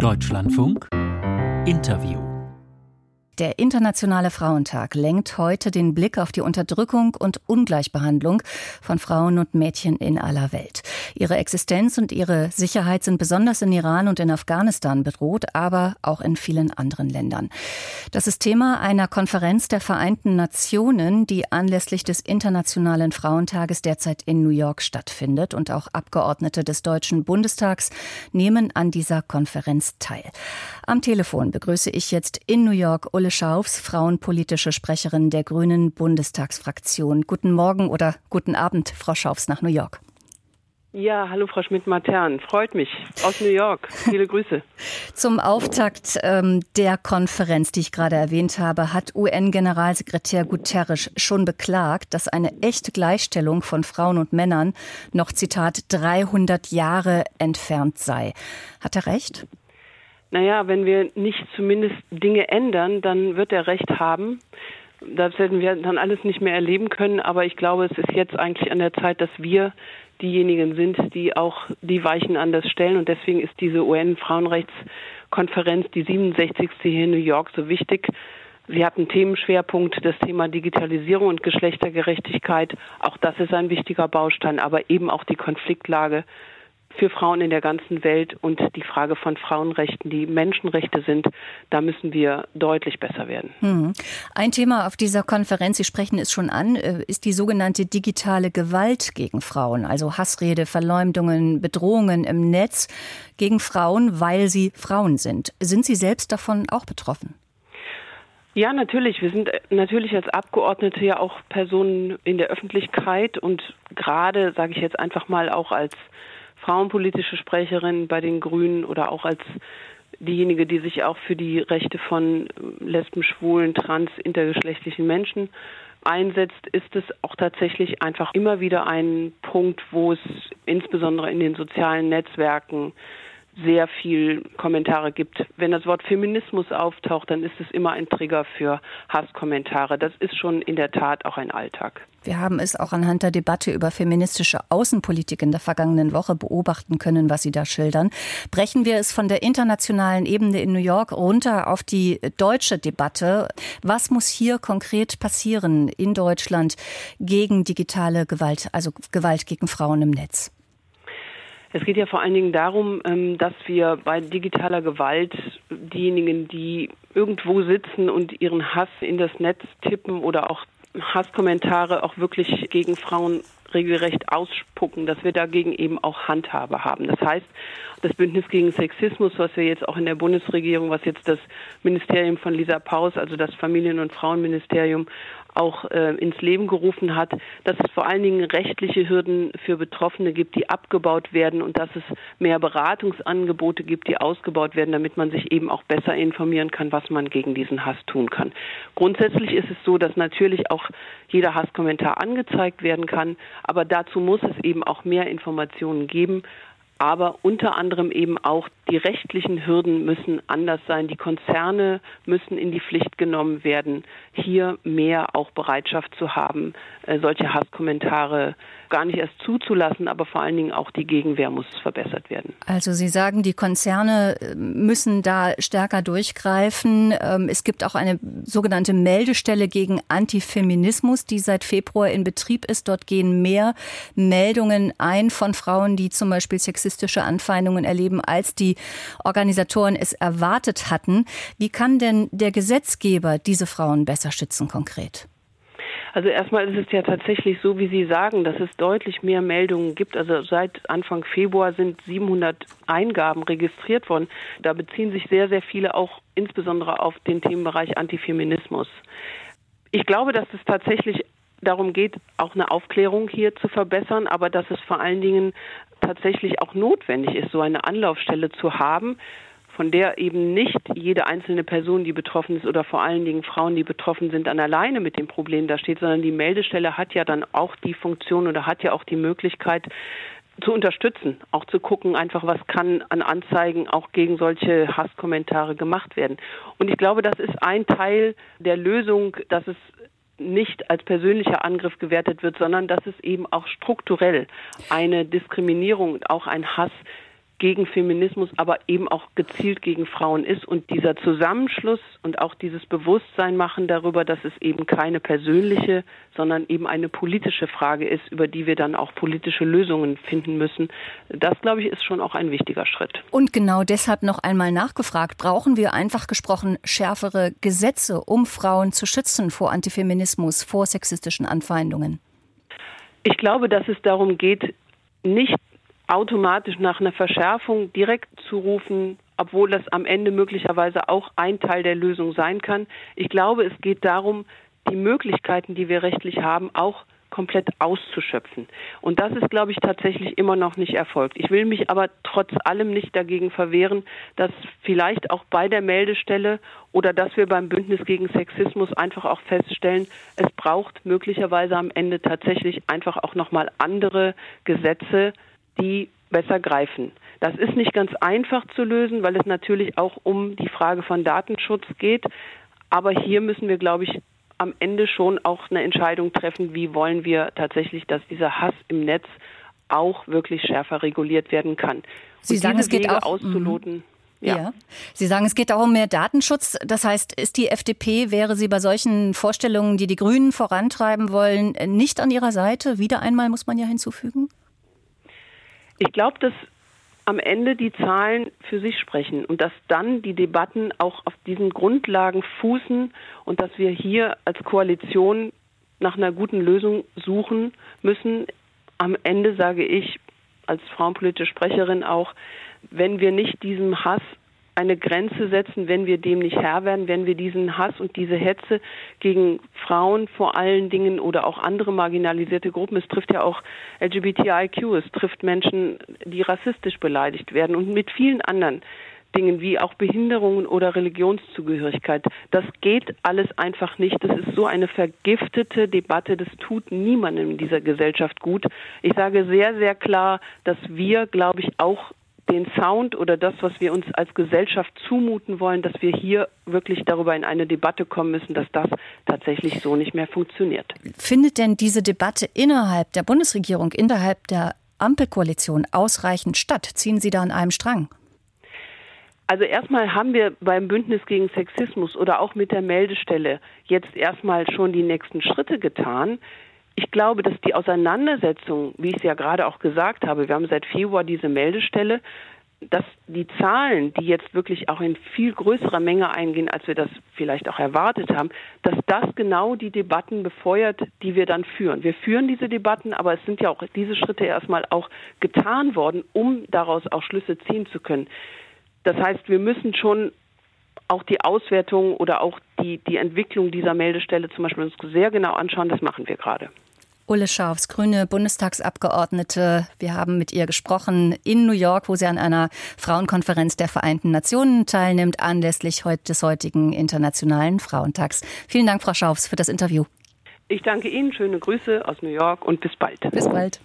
Deutschlandfunk. Interview der Internationale Frauentag lenkt heute den Blick auf die Unterdrückung und Ungleichbehandlung von Frauen und Mädchen in aller Welt. Ihre Existenz und ihre Sicherheit sind besonders in Iran und in Afghanistan bedroht, aber auch in vielen anderen Ländern. Das ist Thema einer Konferenz der Vereinten Nationen, die anlässlich des Internationalen Frauentages derzeit in New York stattfindet. Und auch Abgeordnete des Deutschen Bundestags nehmen an dieser Konferenz teil. Am Telefon begrüße ich jetzt in New York Ulle Schaufs, frauenpolitische Sprecherin der Grünen Bundestagsfraktion. Guten Morgen oder guten Abend, Frau Schaufs nach New York. Ja, hallo Frau Schmidt-Matern. Freut mich. Aus New York. Viele Grüße. Zum Auftakt ähm, der Konferenz, die ich gerade erwähnt habe, hat UN-Generalsekretär Guterres schon beklagt, dass eine echte Gleichstellung von Frauen und Männern noch, Zitat, 300 Jahre entfernt sei. Hat er recht? Naja, wenn wir nicht zumindest Dinge ändern, dann wird er recht haben. Das werden wir dann alles nicht mehr erleben können, aber ich glaube, es ist jetzt eigentlich an der Zeit, dass wir diejenigen sind, die auch die Weichen anders stellen. Und deswegen ist diese UN-Frauenrechtskonferenz, die 67. hier in New York, so wichtig. Sie hat einen Themenschwerpunkt, das Thema Digitalisierung und Geschlechtergerechtigkeit. Auch das ist ein wichtiger Baustein, aber eben auch die Konfliktlage für Frauen in der ganzen Welt und die Frage von Frauenrechten, die Menschenrechte sind, da müssen wir deutlich besser werden. Hm. Ein Thema auf dieser Konferenz, Sie sprechen es schon an, äh, ist die sogenannte digitale Gewalt gegen Frauen, also Hassrede, Verleumdungen, Bedrohungen im Netz gegen Frauen, weil sie Frauen sind. Sind Sie selbst davon auch betroffen? Ja, natürlich. Wir sind äh, natürlich als Abgeordnete ja auch Personen in der Öffentlichkeit und gerade, sage ich jetzt einfach mal, auch als frauenpolitische Sprecherin bei den Grünen oder auch als diejenige, die sich auch für die Rechte von Lesben, Schwulen, Trans, intergeschlechtlichen Menschen einsetzt, ist es auch tatsächlich einfach immer wieder ein Punkt, wo es insbesondere in den sozialen Netzwerken sehr viel Kommentare gibt. Wenn das Wort Feminismus auftaucht, dann ist es immer ein Trigger für Hasskommentare. Das ist schon in der Tat auch ein Alltag. Wir haben es auch anhand der Debatte über feministische Außenpolitik in der vergangenen Woche beobachten können, was Sie da schildern. Brechen wir es von der internationalen Ebene in New York runter auf die deutsche Debatte. Was muss hier konkret passieren in Deutschland gegen digitale Gewalt, also Gewalt gegen Frauen im Netz? Es geht ja vor allen Dingen darum, ähm, dass wir bei digitaler Gewalt diejenigen, die irgendwo sitzen und ihren Hass in das Netz tippen oder auch Hasskommentare auch wirklich gegen Frauen regelrecht ausspucken, dass wir dagegen eben auch Handhabe haben. Das heißt, das Bündnis gegen Sexismus, was wir jetzt auch in der Bundesregierung, was jetzt das Ministerium von Lisa Paus, also das Familien- und Frauenministerium, auch äh, ins Leben gerufen hat, dass es vor allen Dingen rechtliche Hürden für Betroffene gibt, die abgebaut werden und dass es mehr Beratungsangebote gibt, die ausgebaut werden, damit man sich eben auch besser informieren kann, was man gegen diesen Hass tun kann. Grundsätzlich ist es so, dass natürlich auch jeder Hasskommentar angezeigt werden kann, aber dazu muss es eben auch mehr Informationen geben, aber unter anderem eben auch die rechtlichen Hürden müssen anders sein. Die Konzerne müssen in die Pflicht genommen werden, hier mehr auch Bereitschaft zu haben, äh, solche Hasskommentare gar nicht erst zuzulassen, aber vor allen Dingen auch die Gegenwehr muss verbessert werden. Also Sie sagen, die Konzerne äh, müssen da stärker durchgreifen. Ähm, es gibt auch eine sogenannte Meldestelle gegen Antifeminismus, die seit Februar in Betrieb ist. Dort gehen mehr Meldungen ein von Frauen, die zum Beispiel sexistische Anfeindungen erleben, als die Organisatoren es erwartet hatten. Wie kann denn der Gesetzgeber diese Frauen besser schützen konkret? Also erstmal ist es ja tatsächlich so, wie Sie sagen, dass es deutlich mehr Meldungen gibt. Also seit Anfang Februar sind 700 Eingaben registriert worden. Da beziehen sich sehr, sehr viele auch insbesondere auf den Themenbereich Antifeminismus. Ich glaube, dass es tatsächlich darum geht, auch eine Aufklärung hier zu verbessern, aber dass es vor allen Dingen tatsächlich auch notwendig ist, so eine Anlaufstelle zu haben, von der eben nicht jede einzelne Person, die betroffen ist oder vor allen Dingen Frauen, die betroffen sind, dann alleine mit dem Problem da steht, sondern die Meldestelle hat ja dann auch die Funktion oder hat ja auch die Möglichkeit, zu unterstützen, auch zu gucken, einfach was kann an Anzeigen auch gegen solche Hasskommentare gemacht werden. Und ich glaube, das ist ein Teil der Lösung, dass es nicht als persönlicher Angriff gewertet wird, sondern dass es eben auch strukturell eine Diskriminierung und auch ein Hass gegen Feminismus, aber eben auch gezielt gegen Frauen ist. Und dieser Zusammenschluss und auch dieses Bewusstsein machen darüber, dass es eben keine persönliche, sondern eben eine politische Frage ist, über die wir dann auch politische Lösungen finden müssen, das, glaube ich, ist schon auch ein wichtiger Schritt. Und genau deshalb noch einmal nachgefragt, brauchen wir einfach gesprochen schärfere Gesetze, um Frauen zu schützen vor Antifeminismus, vor sexistischen Anfeindungen? Ich glaube, dass es darum geht, nicht automatisch nach einer Verschärfung direkt zu rufen, obwohl das am Ende möglicherweise auch ein Teil der Lösung sein kann. Ich glaube, es geht darum, die Möglichkeiten, die wir rechtlich haben, auch komplett auszuschöpfen. Und das ist, glaube ich, tatsächlich immer noch nicht erfolgt. Ich will mich aber trotz allem nicht dagegen verwehren, dass vielleicht auch bei der Meldestelle oder dass wir beim Bündnis gegen Sexismus einfach auch feststellen, es braucht möglicherweise am Ende tatsächlich einfach auch nochmal andere Gesetze, die besser greifen. Das ist nicht ganz einfach zu lösen, weil es natürlich auch um die Frage von Datenschutz geht. Aber hier müssen wir, glaube ich, am Ende schon auch eine Entscheidung treffen, wie wollen wir tatsächlich, dass dieser Hass im Netz auch wirklich schärfer reguliert werden kann. Sie Und sagen, es geht Wege auch auszuloten. Ja. ja. Sie sagen, es geht auch um mehr Datenschutz. Das heißt, ist die FDP, wäre sie bei solchen Vorstellungen, die die Grünen vorantreiben wollen, nicht an ihrer Seite? Wieder einmal muss man ja hinzufügen. Ich glaube, dass am Ende die Zahlen für sich sprechen und dass dann die Debatten auch auf diesen Grundlagen fußen und dass wir hier als Koalition nach einer guten Lösung suchen müssen. Am Ende sage ich als frauenpolitische Sprecherin auch, wenn wir nicht diesem Hass eine Grenze setzen, wenn wir dem nicht Herr werden, wenn wir diesen Hass und diese Hetze gegen Frauen vor allen Dingen oder auch andere marginalisierte Gruppen, es trifft ja auch LGBTIQ, es trifft Menschen, die rassistisch beleidigt werden und mit vielen anderen Dingen wie auch Behinderungen oder Religionszugehörigkeit. Das geht alles einfach nicht. Das ist so eine vergiftete Debatte. Das tut niemandem in dieser Gesellschaft gut. Ich sage sehr, sehr klar, dass wir, glaube ich, auch den Sound oder das, was wir uns als Gesellschaft zumuten wollen, dass wir hier wirklich darüber in eine Debatte kommen müssen, dass das tatsächlich so nicht mehr funktioniert. Findet denn diese Debatte innerhalb der Bundesregierung, innerhalb der Ampelkoalition ausreichend statt? Ziehen Sie da an einem Strang? Also erstmal haben wir beim Bündnis gegen Sexismus oder auch mit der Meldestelle jetzt erstmal schon die nächsten Schritte getan ich glaube, dass die Auseinandersetzung, wie ich es ja gerade auch gesagt habe, wir haben seit Februar diese Meldestelle, dass die Zahlen, die jetzt wirklich auch in viel größerer Menge eingehen, als wir das vielleicht auch erwartet haben, dass das genau die Debatten befeuert, die wir dann führen. Wir führen diese Debatten, aber es sind ja auch diese Schritte erstmal auch getan worden, um daraus auch Schlüsse ziehen zu können. Das heißt, wir müssen schon auch die Auswertung oder auch die, die Entwicklung dieser Meldestelle zum Beispiel uns sehr genau anschauen. Das machen wir gerade. Ulle Scharfs, grüne Bundestagsabgeordnete. Wir haben mit ihr gesprochen in New York, wo sie an einer Frauenkonferenz der Vereinten Nationen teilnimmt, anlässlich des heutigen Internationalen Frauentags. Vielen Dank, Frau Scharfs, für das Interview. Ich danke Ihnen. Schöne Grüße aus New York und bis bald. Bis bald.